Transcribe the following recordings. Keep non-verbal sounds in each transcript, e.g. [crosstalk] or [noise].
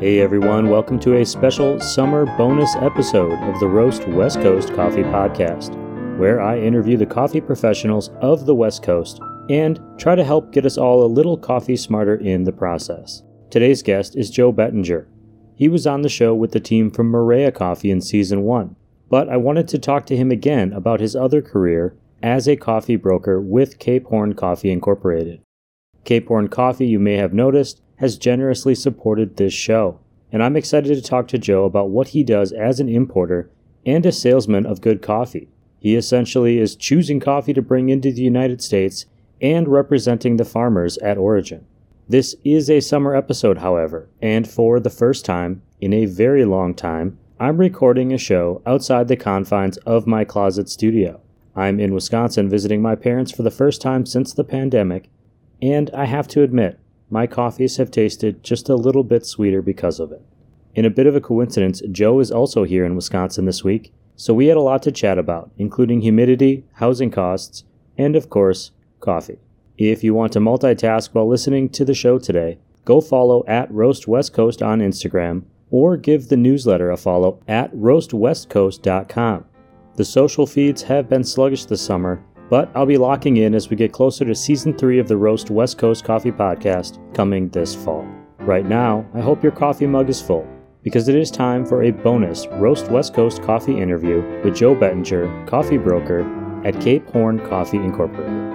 Hey everyone, welcome to a special summer bonus episode of the Roast West Coast Coffee Podcast, where I interview the coffee professionals of the West Coast and try to help get us all a little coffee smarter in the process. Today's guest is Joe Bettinger. He was on the show with the team from Marea Coffee in season one, but I wanted to talk to him again about his other career as a coffee broker with Cape Horn Coffee Incorporated. Cape Horn Coffee, you may have noticed, has generously supported this show, and I'm excited to talk to Joe about what he does as an importer and a salesman of good coffee. He essentially is choosing coffee to bring into the United States and representing the farmers at origin. This is a summer episode, however, and for the first time in a very long time, I'm recording a show outside the confines of my closet studio. I'm in Wisconsin visiting my parents for the first time since the pandemic, and I have to admit, my coffees have tasted just a little bit sweeter because of it. In a bit of a coincidence, Joe is also here in Wisconsin this week, so we had a lot to chat about, including humidity, housing costs, and of course, coffee. If you want to multitask while listening to the show today, go follow at Roast West Coast on Instagram or give the newsletter a follow at roastwestcoast.com. The social feeds have been sluggish this summer, but I'll be locking in as we get closer to season three of the Roast West Coast Coffee Podcast coming this fall. Right now, I hope your coffee mug is full because it is time for a bonus Roast West Coast coffee interview with Joe Bettinger, coffee broker at Cape Horn Coffee Incorporated.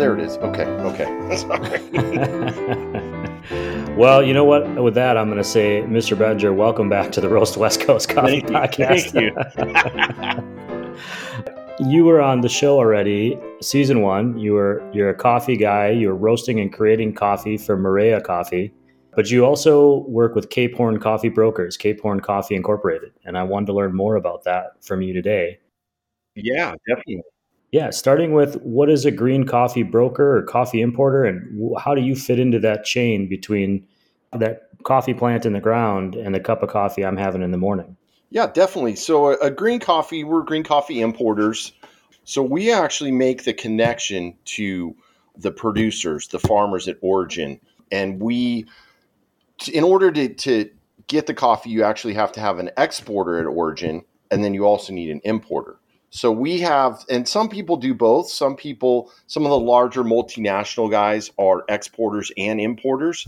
There it is. Okay, okay. Sorry. [laughs] [laughs] well, you know what? With that, I'm going to say, Mr. Bettinger, welcome back to the Roast West Coast Coffee Thank you. Podcast. Thank you. you were on the show already, season one. You were you're a coffee guy. You're roasting and creating coffee for Marea Coffee, but you also work with Cape Horn Coffee Brokers, Cape Horn Coffee Incorporated, and I wanted to learn more about that from you today. yeah, definitely. Yeah, starting with what is a green coffee broker or coffee importer, and how do you fit into that chain between that coffee plant in the ground and the cup of coffee I'm having in the morning? Yeah, definitely. So, a, a green coffee, we're green coffee importers. So, we actually make the connection to the producers, the farmers at origin. And we, in order to, to get the coffee, you actually have to have an exporter at origin, and then you also need an importer. So we have, and some people do both. Some people, some of the larger multinational guys are exporters and importers.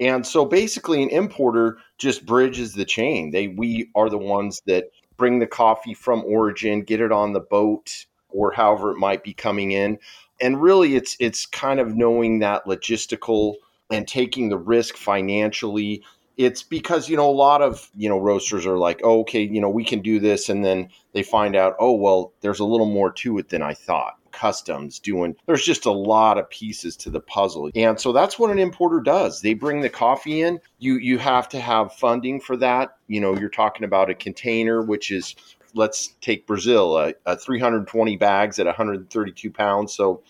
And so basically, an importer just bridges the chain. They we are the ones that bring the coffee from origin, get it on the boat, or however it might be coming in. And really, it's it's kind of knowing that logistical and taking the risk financially. It's because you know a lot of you know roasters are like, oh, okay, you know we can do this, and then they find out, oh well, there's a little more to it than I thought. Customs doing there's just a lot of pieces to the puzzle. And so that's what an importer does. They bring the coffee in. You you have to have funding for that. You know, you're talking about a container which is let's take Brazil, a, a 320 bags at 132 pounds. So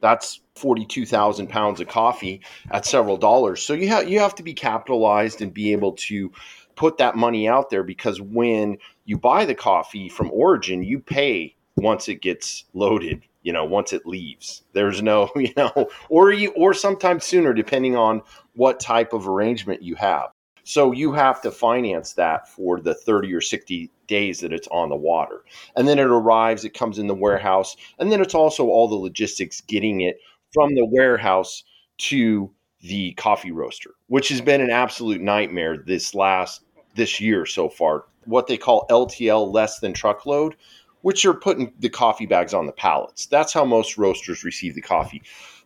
that's 42,000 pounds of coffee at several dollars. So you have you have to be capitalized and be able to put that money out there because when you buy the coffee from origin, you pay once it gets loaded, you know, once it leaves. There's no, [laughs] you know, or you or sometimes sooner depending on what type of arrangement you have. So you have to finance that for the 30 or 60 days that it's on the water. And then it arrives, it comes in the warehouse, and then it's also all the logistics getting it from the warehouse to the coffee roaster, which has been an absolute nightmare this last this year so far. What they call LTL less than truckload, which are putting the coffee bags on the pallets. That's how most roasters receive the coffee.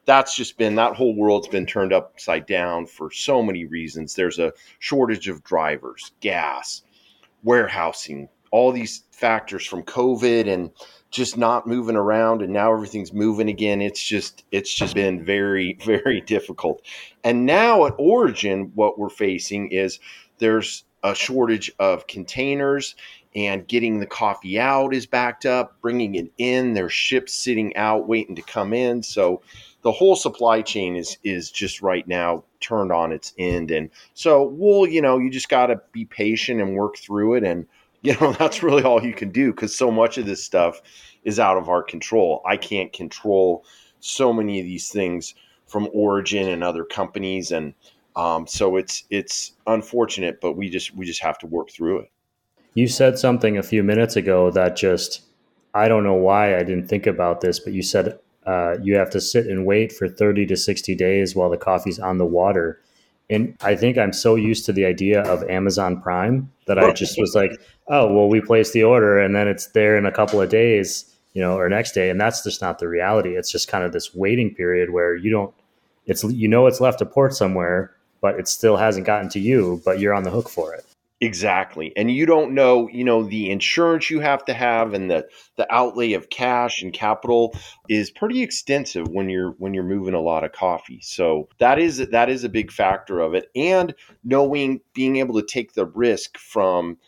That's just been that whole world's been turned upside down for so many reasons. There's a shortage of drivers, gas, warehousing, all these factors from COVID and just not moving around and now everything's moving again. It's just it's just been very [laughs] very difficult. And now at Origin what we're facing is there's a shortage of containers and getting the coffee out is backed up, bringing it in, there's ships sitting out waiting to come in. So the whole supply chain is is just right now turned on its end. And so we'll, you know, you just got to be patient and work through it. And, you know, [laughs] that's really all you can do because so much of this stuff is out of our control. I can't control so many of these things from Origin and other companies. And um, so it's it's unfortunate, but we just we just have to work through it. You said something a few minutes ago that just I don't know why I didn't think about this, but you said uh, you have to sit and wait for 30 to 60 days while the coffee's on the water. And I think I'm so used to the idea of Amazon Prime that I just was like, oh, well, we place the order and then it's there in a couple of days, you know, or next day. And that's just not the reality. It's just kind of this waiting period where you don't, it's, you know, it's left a port somewhere, but it still hasn't gotten to you, but you're on the hook for it. Exactly. And you don't know, you know, the insurance you have to have and the the outlay of cash and capital is pretty extensive when you're when you're moving a lot of coffee. So that is that is a big factor of it and knowing being able to take the risk from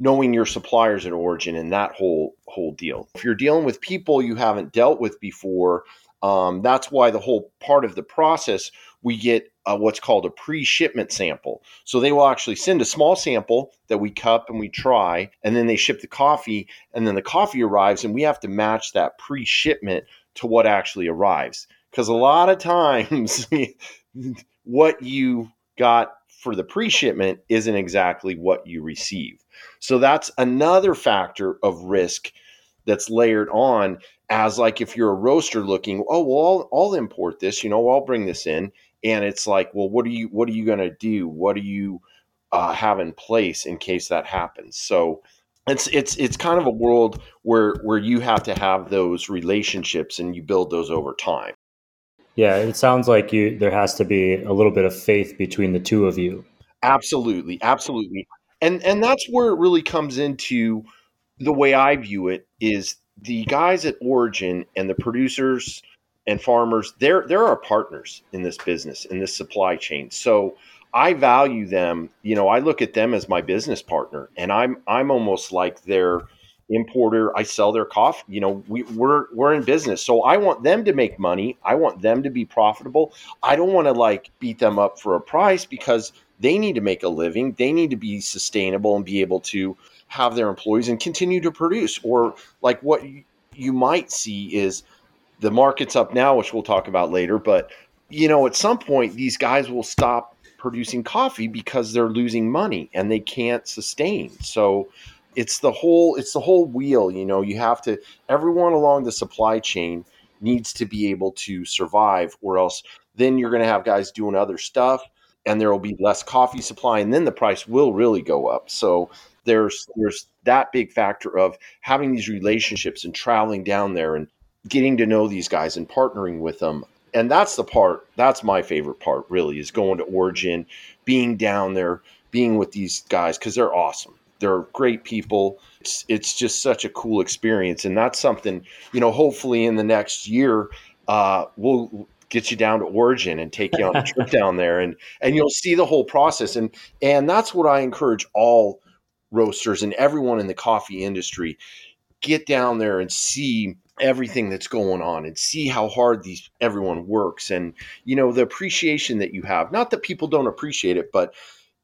knowing your suppliers at origin and that whole whole deal. If you're dealing with people you haven't dealt with before, um, that's why the whole part of the process we get uh, what's called a pre-shipment sample. So they will actually send a small sample that we cup and we try, and then they ship the coffee, and then the coffee arrives, and we have to match that pre-shipment to what actually arrives. Because a lot of times, [laughs] what you got for the pre-shipment isn't exactly what you receive. So that's another factor of risk that's layered on as like if you're a roaster looking, oh well, I'll, I'll import this, you know, I'll bring this in, and it's like well what are you what are you going to do? What do you uh, have in place in case that happens? So it's it's it's kind of a world where where you have to have those relationships and you build those over time. Yeah it sounds like you there has to be a little bit of faith between the two of you. Absolutely absolutely. And and that's where it really comes into the way i view it is the guys at origin and the producers and farmers they're they're our partners in this business in this supply chain. So i value them you know i look at them as my business partner and i'm i'm almost like their importer. I sell their coffee you know we, we're we're in business. So i want them to make money. I want them to be profitable. I don't want to like beat them up for a price because they need to make a living. They need to be sustainable and be able to have their employees and continue to produce. Or like what you might see is the market's up now, which we'll talk about later. But you know, at some point, these guys will stop producing coffee because they're losing money and they can't sustain. So it's the whole it's the whole wheel. You know, you have to everyone along the supply chain needs to be able to survive, or else then you're going to have guys doing other stuff, and there will be less coffee supply, and then the price will really go up. So there's there's that big factor of having these relationships and traveling down there and getting to know these guys and partnering with them. And that's the part, that's my favorite part, really, is going to Origin, being down there, being with these guys, because they're awesome. They're great people. It's, it's just such a cool experience. And that's something, you know, hopefully in the next year, uh, we'll get you down to Origin and take you on a [laughs] trip down there and and you'll see the whole process and and that's what I encourage all roasters and everyone in the coffee industry get down there and see everything that's going on and see how hard these everyone works and you know the appreciation that you have. Not that people don't appreciate it but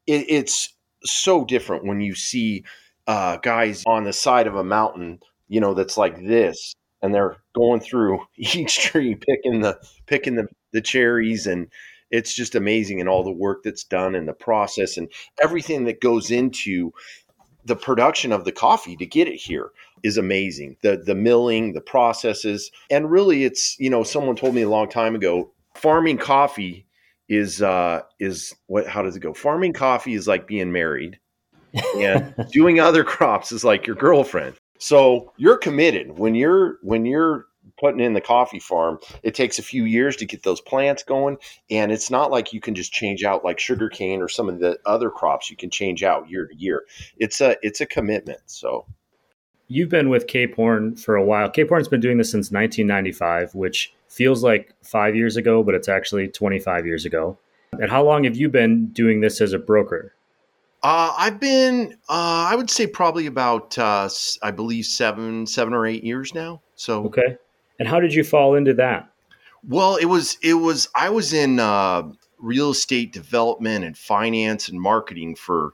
it, it's so different when you see uh, guys on the side of a mountain you know that's like this and they're going through [laughs] each tree picking the picking the, the cherries and it's just amazing and all the work that's done and the process and everything that goes into the production of the coffee to get it here is amazing. The the milling, the processes, and really, it's you know someone told me a long time ago, farming coffee is uh is what how does it go? Farming coffee is like being married, and [laughs] doing other crops is like your girlfriend. So you're committed when you're when you're putting in the coffee farm, it takes a few years to get those plants going. And it's not like you can just change out like sugarcane or some of the other crops you can change out year to year. It's a it's a commitment. So you've been with Cape Horn for a while. Cape Horn's been doing this since 1995, which feels like five years ago, but it's actually 25 years ago. And how long have you been doing this as a broker? Uh, I've been, uh, I would say probably about, uh, I believe seven, seven or eight years now. So okay. And how did you fall into that? Well, it was, it was. I was in uh, real estate development and finance and marketing for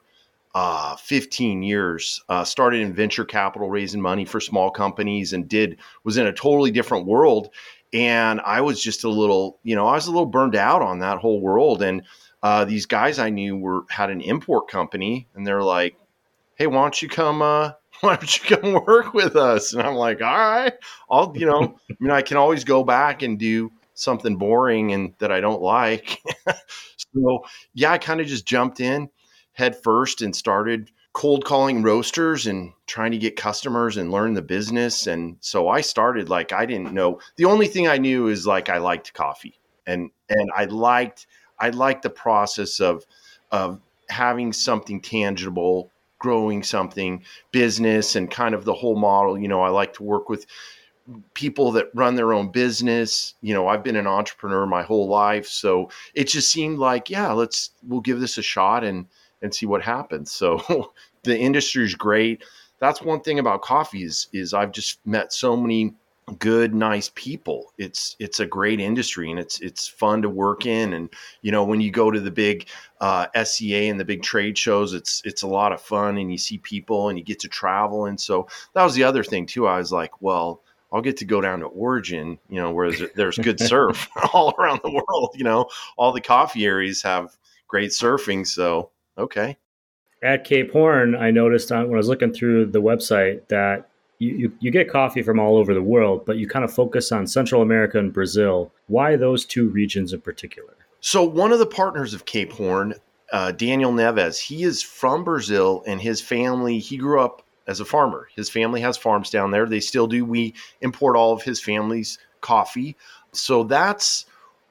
uh, 15 years. Uh, started in venture capital, raising money for small companies, and did was in a totally different world. And I was just a little, you know, I was a little burned out on that whole world. And uh, these guys I knew were had an import company, and they're like, "Hey, why don't you come? Uh, [laughs] why don't you come work with us?" And I'm like, "All right, I'll, you know, [laughs] I mean, I can always go back and do." something boring and that I don't like. [laughs] so yeah, I kind of just jumped in head first and started cold calling roasters and trying to get customers and learn the business. And so I started like I didn't know. The only thing I knew is like I liked coffee and and I liked I liked the process of of having something tangible, growing something, business and kind of the whole model. You know, I like to work with people that run their own business. You know, I've been an entrepreneur my whole life, so it just seemed like, yeah, let's we'll give this a shot and and see what happens. So [laughs] the industry is great. That's one thing about coffee is, is I've just met so many good nice people. It's it's a great industry and it's it's fun to work in. And you know when you go to the big uh, SCA and the big trade shows it's it's a lot of fun and you see people and you get to travel. And so that was the other thing too. I was like well I'll get to go down to Origin you know where there's good [laughs] surf [laughs] all around the world you know? All the coffee areas have great surfing so Okay. At Cape Horn, I noticed on, when I was looking through the website that you, you, you, get coffee from all over the world, but you kind of focus on Central America and Brazil. Why those two regions in particular? So, one of the partners of Cape Horn, uh, Daniel Neves, he is from Brazil and his family, he grew up as a farmer. His family has farms down there. They still do. We import all of his family's coffee. So, that's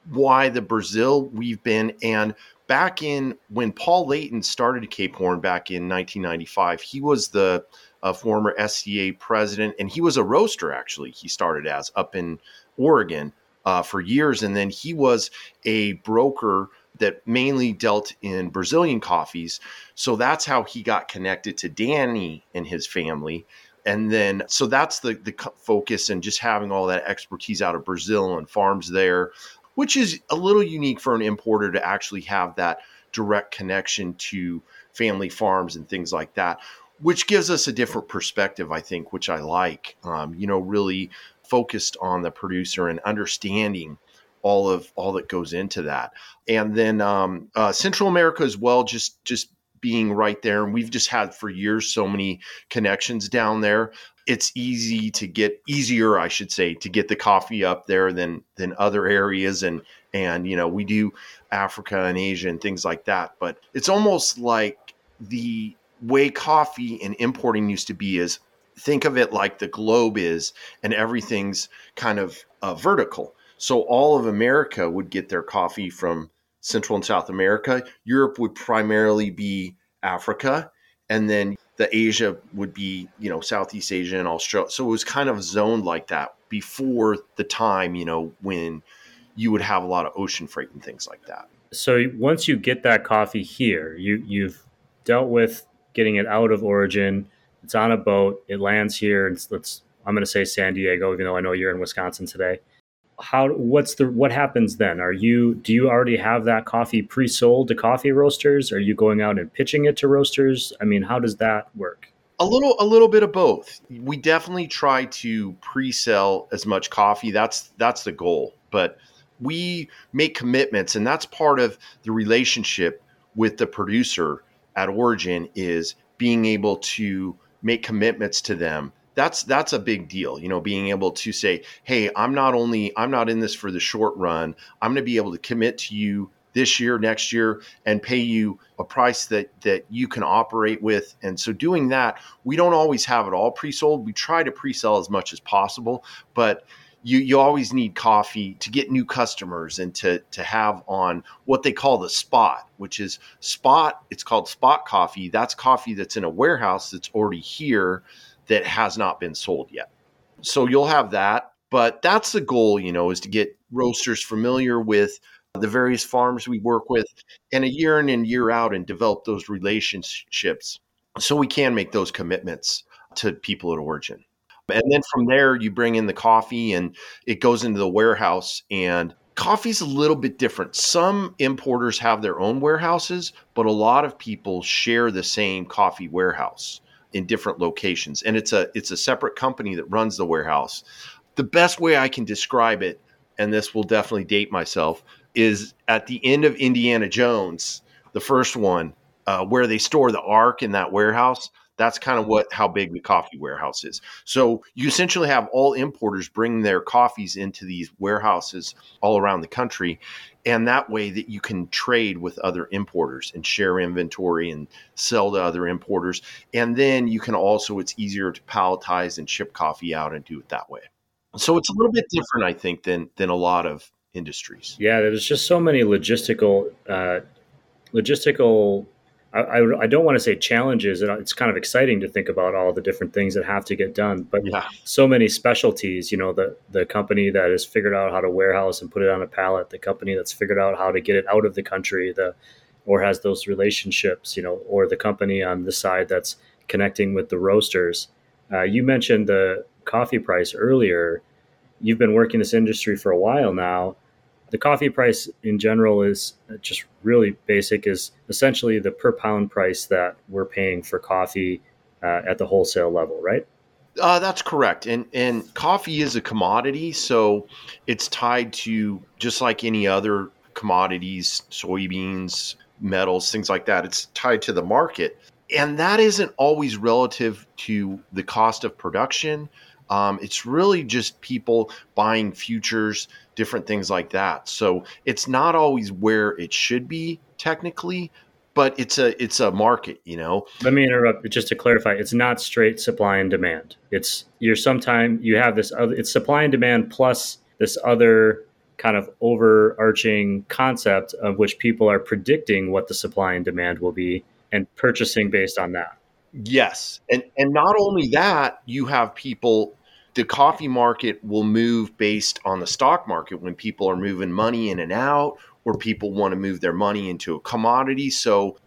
why the Brazil we've been. And back in when Paul Layton started Cape Horn back in 1995, he was the uh, former SCA president, and he was a roaster. Actually, he started as up in Oregon uh, for years, and then he was a broker that mainly dealt in Brazilian coffees. So that's how he got connected to Danny and his family. And then, so that's the the focus, and just having all that expertise out of Brazil and farms there which is a little unique for an importer to actually have that direct connection to family farms and things like that, which gives us a different perspective, I think, which I like. Um, you know, really focused on the producer and understanding all of all that goes into that. And then um, uh, Central America as well, just just being right there. And we've just had for years so many connections down there it's easy to get easier, I should say, to get the coffee up there than than other areas and and you know we do Africa and Asia and things like that. But it's almost like the way coffee and importing used to be is think of it like the globe is and everything's kind of uh, vertical. So all of America would get their coffee from Central and South America. Europe would primarily be Africa, and then the Asia would be, you know, Southeast Asia and Australia. So it was kind of zoned like that before the time, you know, when you would have a lot of ocean freight and things like that. So once you get that coffee here, you you've dealt with getting it out of origin. It's on a boat. It lands here. It's, let's I'm going to say San Diego, even though I know you're in Wisconsin today how what's the what happens then? Are you do you already have that coffee pre-sold to coffee roasters? Are you going out and pitching it to roasters? I mean how does that work? A little a little bit of both. We definitely try to pre-sell as much coffee. That's that's the goal. But we make commitments and that's part of the relationship with the producer at origin is being able to make commitments to them that's that's a big deal you know being able to say hey i'm not only i'm not in this for the short run. I'm going to be able to commit to you this year next year and pay you a price that that you can operate with. And so doing that we don't always have it all pre-sold. We try to pre-sell as much as possible but you you always need coffee to get new customers and to to have on what they call the spot which is spot it's called spot coffee. That's coffee that's in a warehouse that's already here that has not been sold yet. So you'll have that, but that's the goal, you know, is to get roasters familiar with the various farms we work with, and a year in and year out and develop those relationships so we can make those commitments to people at origin. And then from there, you bring in the coffee and it goes into the warehouse. And coffee's a little bit different. Some importers have their own warehouses, but a lot of people share the same coffee warehouse in different locations. And it's a it's a separate company that runs the warehouse. The best way I can describe it, and this will definitely date myself, is at the end of Indiana Jones, the first one, uh, where they store the Ark in that warehouse that's kind of what how big the coffee warehouse is. So you essentially have all importers bring their coffees into these warehouses all around the country, and that way that you can trade with other importers and share inventory and sell to other importers. And then you can also it's easier to palletize and ship coffee out and do it that way. So it's a little bit different, I think, than than a lot of industries. Yeah, there's just so many logistical uh, logistical I, I, I, don't want to say challenges. It's kind of exciting to think about all the different things that have to get done. But yeah. so many specialties. You know, the the company that has figured out how to warehouse and put it on a pallet, the company that's figured out how to get it out of the country, the or has those relationships. You know, or the company on the side that's connecting with the roasters. Uh, you mentioned the coffee price earlier. You've been working this industry for a while now the coffee price in general is just really basic is essentially the per pound price that we're paying for coffee uh, at the wholesale level right? Uh, that's correct. And and coffee is a commodity so it's tied to just like any other commodities soybeans metals things like that it's tied to the market. And that isn't always relative to the cost of production um, it's really just people buying futures, different things like that. So it's not always where it should be technically, but it's a it's a market, you know. Let me interrupt just to clarify. It's not straight supply and demand. It's you're sometime you have this other it's supply and demand plus this other kind of overarching concept of which people are predicting what the supply and demand will be and purchasing based on that. Yes. And and not only that, you have people the coffee market will move based on the stock market when people are moving money in and out or people want to move their money into a commodity. So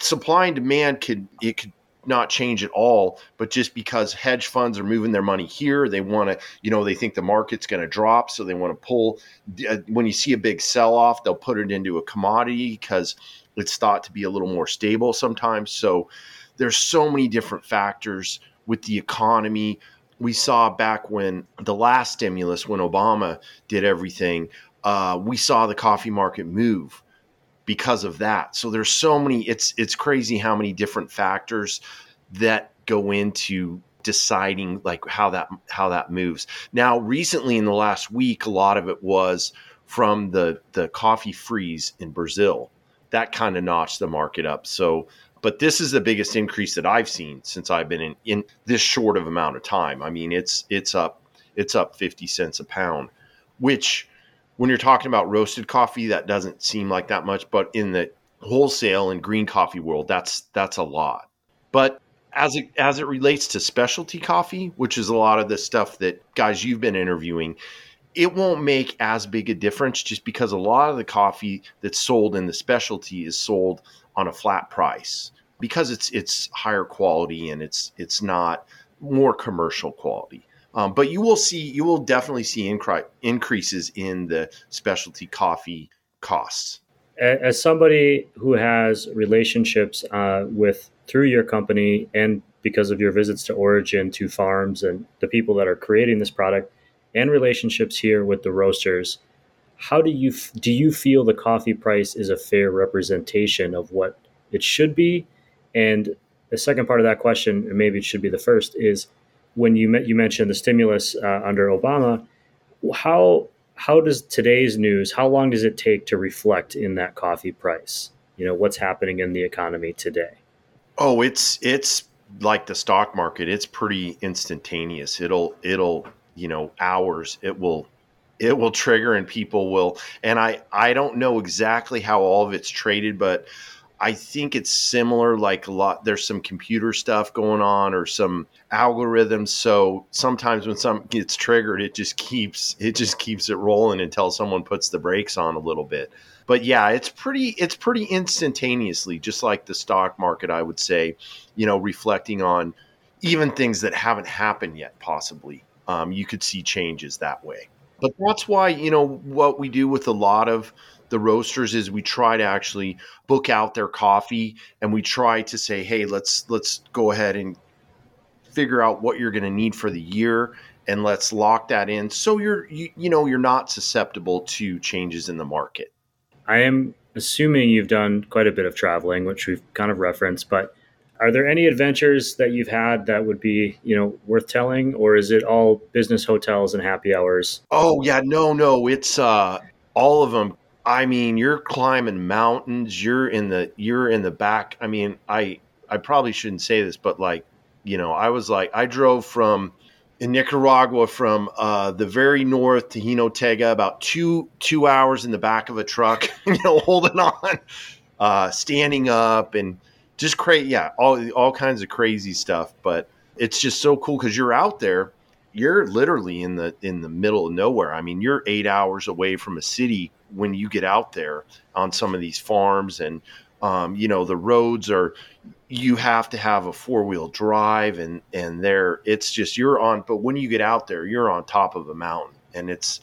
supply and demand could it could not change at all, but just because hedge funds are moving their money here, they want to, you know, they think the market's going to drop, so they want to pull. Uh, when you see a big sell off, they'll put it into a commodity because it's thought to be a little more stable sometimes. So there's so many different factors with the economy, we saw back when the last stimulus, when Obama did everything, uh, we saw the coffee market move because of that. So there's so many. It's it's crazy how many different factors that go into deciding like how that how that moves. Now, recently in the last week, a lot of it was from the the coffee freeze in Brazil. That kind of notched the market up. So but this is the biggest increase that I've seen since I've been in, in this short of amount of time. I mean, it's it's up it's up 50 cents a pound, which when you're talking about roasted coffee, that doesn't seem like that much, but in the wholesale and green coffee world, that's that's a lot. But as it as it relates to specialty coffee, which is a lot of the stuff that guys you've been interviewing, it won't make as big a difference just because a lot of the coffee that's sold in the specialty is sold on a flat price because it's it's higher quality and it's it's not more commercial quality. Um, but you will see you will definitely see incre- increases in the specialty coffee costs. As somebody who has relationships uh, with through your company and because of your visits to Origin to farms and the people that are creating this product and relationships here with the roasters, how do you do you feel the coffee price is a fair representation of what it should be and the second part of that question, and maybe it should be the first, is when you met, you mentioned the stimulus uh, under Obama. How how does today's news? How long does it take to reflect in that coffee price? You know what's happening in the economy today. Oh, it's it's like the stock market. It's pretty instantaneous. It'll it'll you know hours. It will it will trigger and people will. And I I don't know exactly how all of it's traded, but I think it's similar. Like a lot, there's some computer stuff going on or some algorithms. So sometimes when something gets triggered, it just keeps it just keeps it rolling until someone puts the brakes on a little bit. But yeah, it's pretty it's pretty instantaneously, just like the stock market. I would say, you know, reflecting on even things that haven't happened yet, possibly. Um, you could see changes that way. But that's why you know what we do with a lot of the roasters is we try to actually book out their coffee and we try to say hey let's let's go ahead and figure out what you're going to need for the year and let's lock that in. So you're you, you know you're not susceptible to changes in the market. I am assuming you've done quite a bit of traveling which we've kind of referenced but are there any adventures that you've had that would be you know worth telling or is it all business hotels and happy hours oh yeah no no it's uh all of them I mean, you're climbing mountains. You're in the you're in the back. I mean, I I probably shouldn't say this, but like, you know, I was like, I drove from in Nicaragua from uh, the very north to Jinotega, about two two hours in the back of a truck, [laughs] you know, holding on, uh, standing up, and just crazy. Yeah, all all kinds of crazy stuff. But it's just so cool because you're out there. You're literally in the in the middle of nowhere. I mean, you're eight hours away from a city when you get out there on some of these farms and um, you know the roads are you have to have a four-wheel drive and and there it's just you're on but when you get out there you're on top of a mountain and it's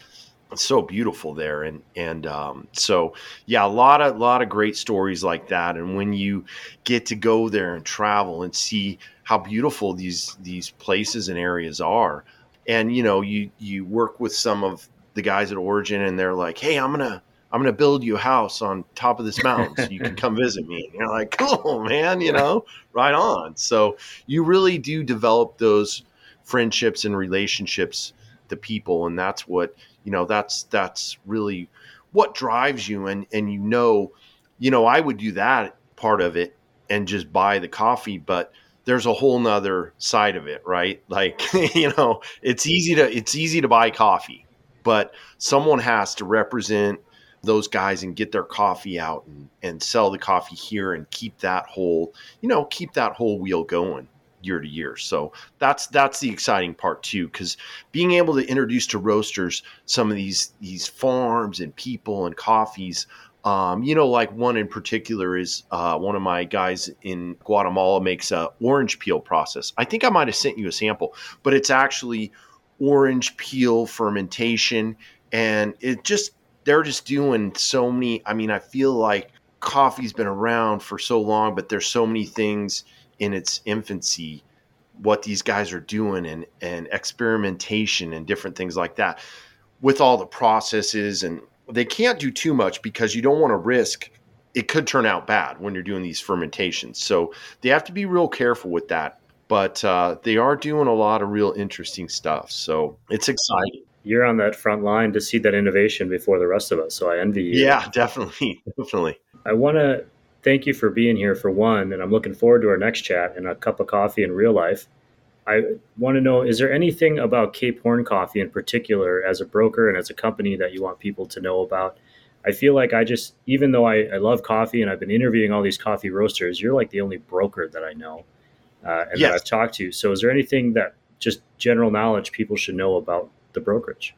so beautiful there and and um, so yeah a lot of lot of great stories like that and when you get to go there and travel and see how beautiful these these places and areas are and you know you you work with some of the guys at Origin and they're like, "Hey, I'm gonna I'm gonna build you a house on top of this mountain so you can come [laughs] visit me." And you're like, "Cool, man," you know, [laughs] right on. So you really do develop those friendships and relationships to people, and that's what you know. That's that's really what drives you, and and you know, you know, I would do that part of it and just buy the coffee, but there's a whole nother side of it, right? [laughs] Like, you know, it's easy to it's easy to buy coffee but someone has to represent those guys and get their coffee out and, and sell the coffee here and keep that whole you know keep that whole wheel going year to year. So that's that's the exciting part too because being able to introduce to roasters some of these these farms and people and coffees um, you know like one in particular is uh, one of my guys in guatemala makes a orange peel process. I think i might have sent you a sample but it's actually orange peel fermentation and it just they're just doing so many i mean i feel like coffee's been around for so long but there's so many things in its infancy what these guys are doing and and experimentation and different things like that with all the processes and they can't do too much because you don't want to risk it could turn out bad when you're doing these fermentations so they have to be real careful with that but uh, they are doing a lot of real interesting stuff. So it's exciting. You're on that front line to see that innovation before the rest of us. So I envy you. Yeah, [laughs] definitely. Definitely. I want to thank you for being here for one. And I'm looking forward to our next chat and a cup of coffee in real life. I want to know is there anything about Cape Horn Coffee in particular as a broker and as a company that you want people to know about? I feel like I just, even though I, I love coffee and I've been interviewing all these coffee roasters, you're like the only broker that I know uh, and yes. that I've talked to. So, is there anything that just general knowledge people should know about the brokerage?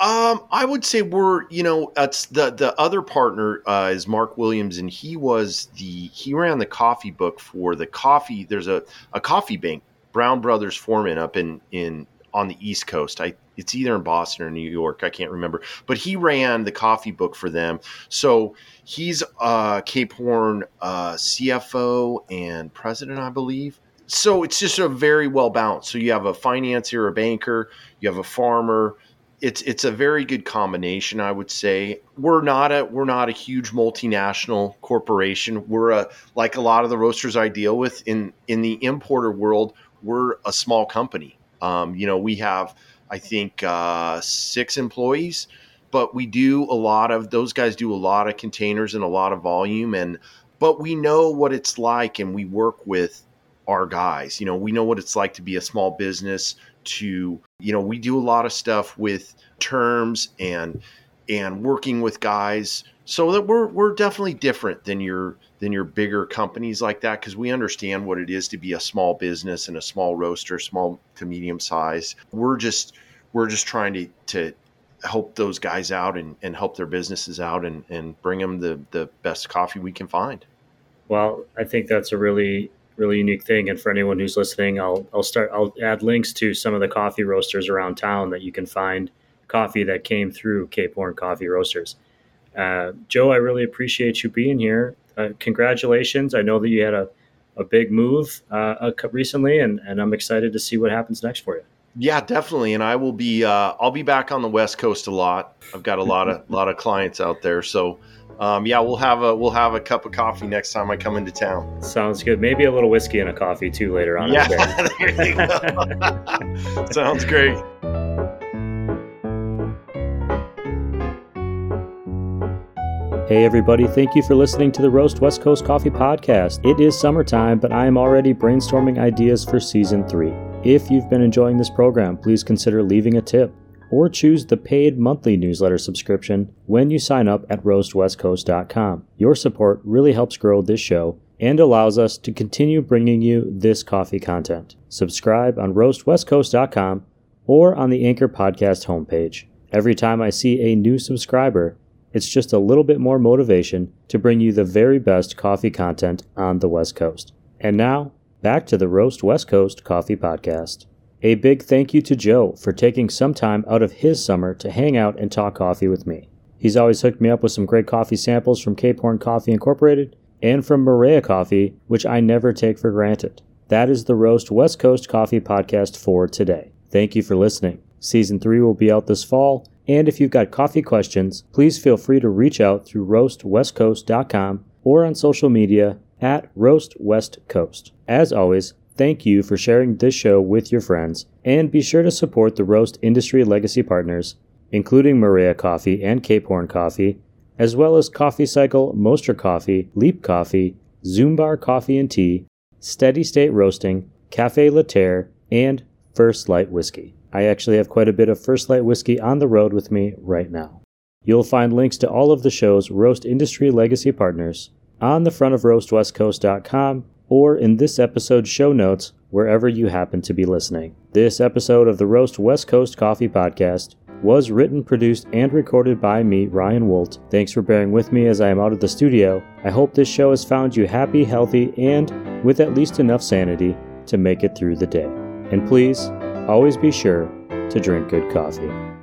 Um, I would say we're, you know, the the other partner uh, is Mark Williams, and he was the he ran the coffee book for the coffee. There's a a coffee bank, Brown Brothers Harriman, up in in on the East Coast. I it's either in Boston or New York. I can't remember, but he ran the coffee book for them. So he's uh, Cape Horn uh, CFO and president, I believe so it's just a very well balanced. So you have a financier, a banker, you have a farmer. It's it's a very good combination, I would say. We're not a we're not a huge multinational corporation. We're a like a lot of the roasters I deal with in in the importer world. We're a small company. Um, you know, we have I think uh, six employees, but we do a lot of those guys do a lot of containers and a lot of volume and but we know what it's like and we work with our guys. You know, we know what it's like to be a small business, to, you know, we do a lot of stuff with terms and and working with guys so that we're we're definitely different than your than your bigger companies like that because we understand what it is to be a small business and a small roaster, small to medium size. We're just we're just trying to to help those guys out and, and help their businesses out and, and bring them the, the best coffee we can find. Well, I think that's a really really unique thing. And for anyone who's listening, I'll I'll start I'll add links to some of the coffee roasters around town that you can find coffee that came through Cape Horn Coffee Roasters. Uh, Joe, I really appreciate you being here. Uh, congratulations. I know that you had a, a big move uh, recently, and, and I'm excited to see what happens next for you. Yeah, definitely. And I will be uh, I'll be back on the West Coast a lot. I've got a lot of lot of clients out there. So um, yeah, we'll have a we'll have a cup of coffee next time I come into town. Sounds good. Maybe a little whiskey and a coffee too later on. Yeah, [laughs] there you go. [laughs] Sounds great. Hey, everybody, thank you for listening to the Roast West Coast Coffee Podcast. It is summertime, but I am already brainstorming ideas for season three. If you've been enjoying this program, please consider leaving a tip or choose the paid monthly newsletter subscription when you sign up at roastwestcoast.com. Your support really helps grow this show and allows us to continue bringing you this coffee content. Subscribe on roastwestcoast.com or on the Anchor Podcast homepage. Every time I see a new subscriber, it's just a little bit more motivation to bring you the very best coffee content on the West Coast. And now, back to the Roast West Coast Coffee Podcast. A big thank you to Joe for taking some time out of his summer to hang out and talk coffee with me. He's always hooked me up with some great coffee samples from Cape Horn Coffee Incorporated and from Marea Coffee, which I never take for granted. That is the Roast West Coast Coffee Podcast for today. Thank you for listening. Season 3 will be out this fall, and if you've got coffee questions, please feel free to reach out through roastwestcoast.com or on social media at roastwestcoast. As always, thank you for sharing this show with your friends, and be sure to support the roast industry legacy partners, including Marea Coffee and Cape Horn Coffee, as well as Coffee Cycle, Mostra Coffee, Leap Coffee, Zumbar Coffee and Tea, Steady State Roasting, Cafe Laterre, and First Light Whiskey. I actually have quite a bit of First Light whiskey on the road with me right now. You'll find links to all of the show's Roast Industry Legacy partners on the front of roastwestcoast.com or in this episode's show notes wherever you happen to be listening. This episode of the Roast West Coast Coffee Podcast was written, produced, and recorded by me, Ryan Woldt. Thanks for bearing with me as I am out of the studio. I hope this show has found you happy, healthy, and with at least enough sanity to make it through the day. And please, always be sure to drink good coffee.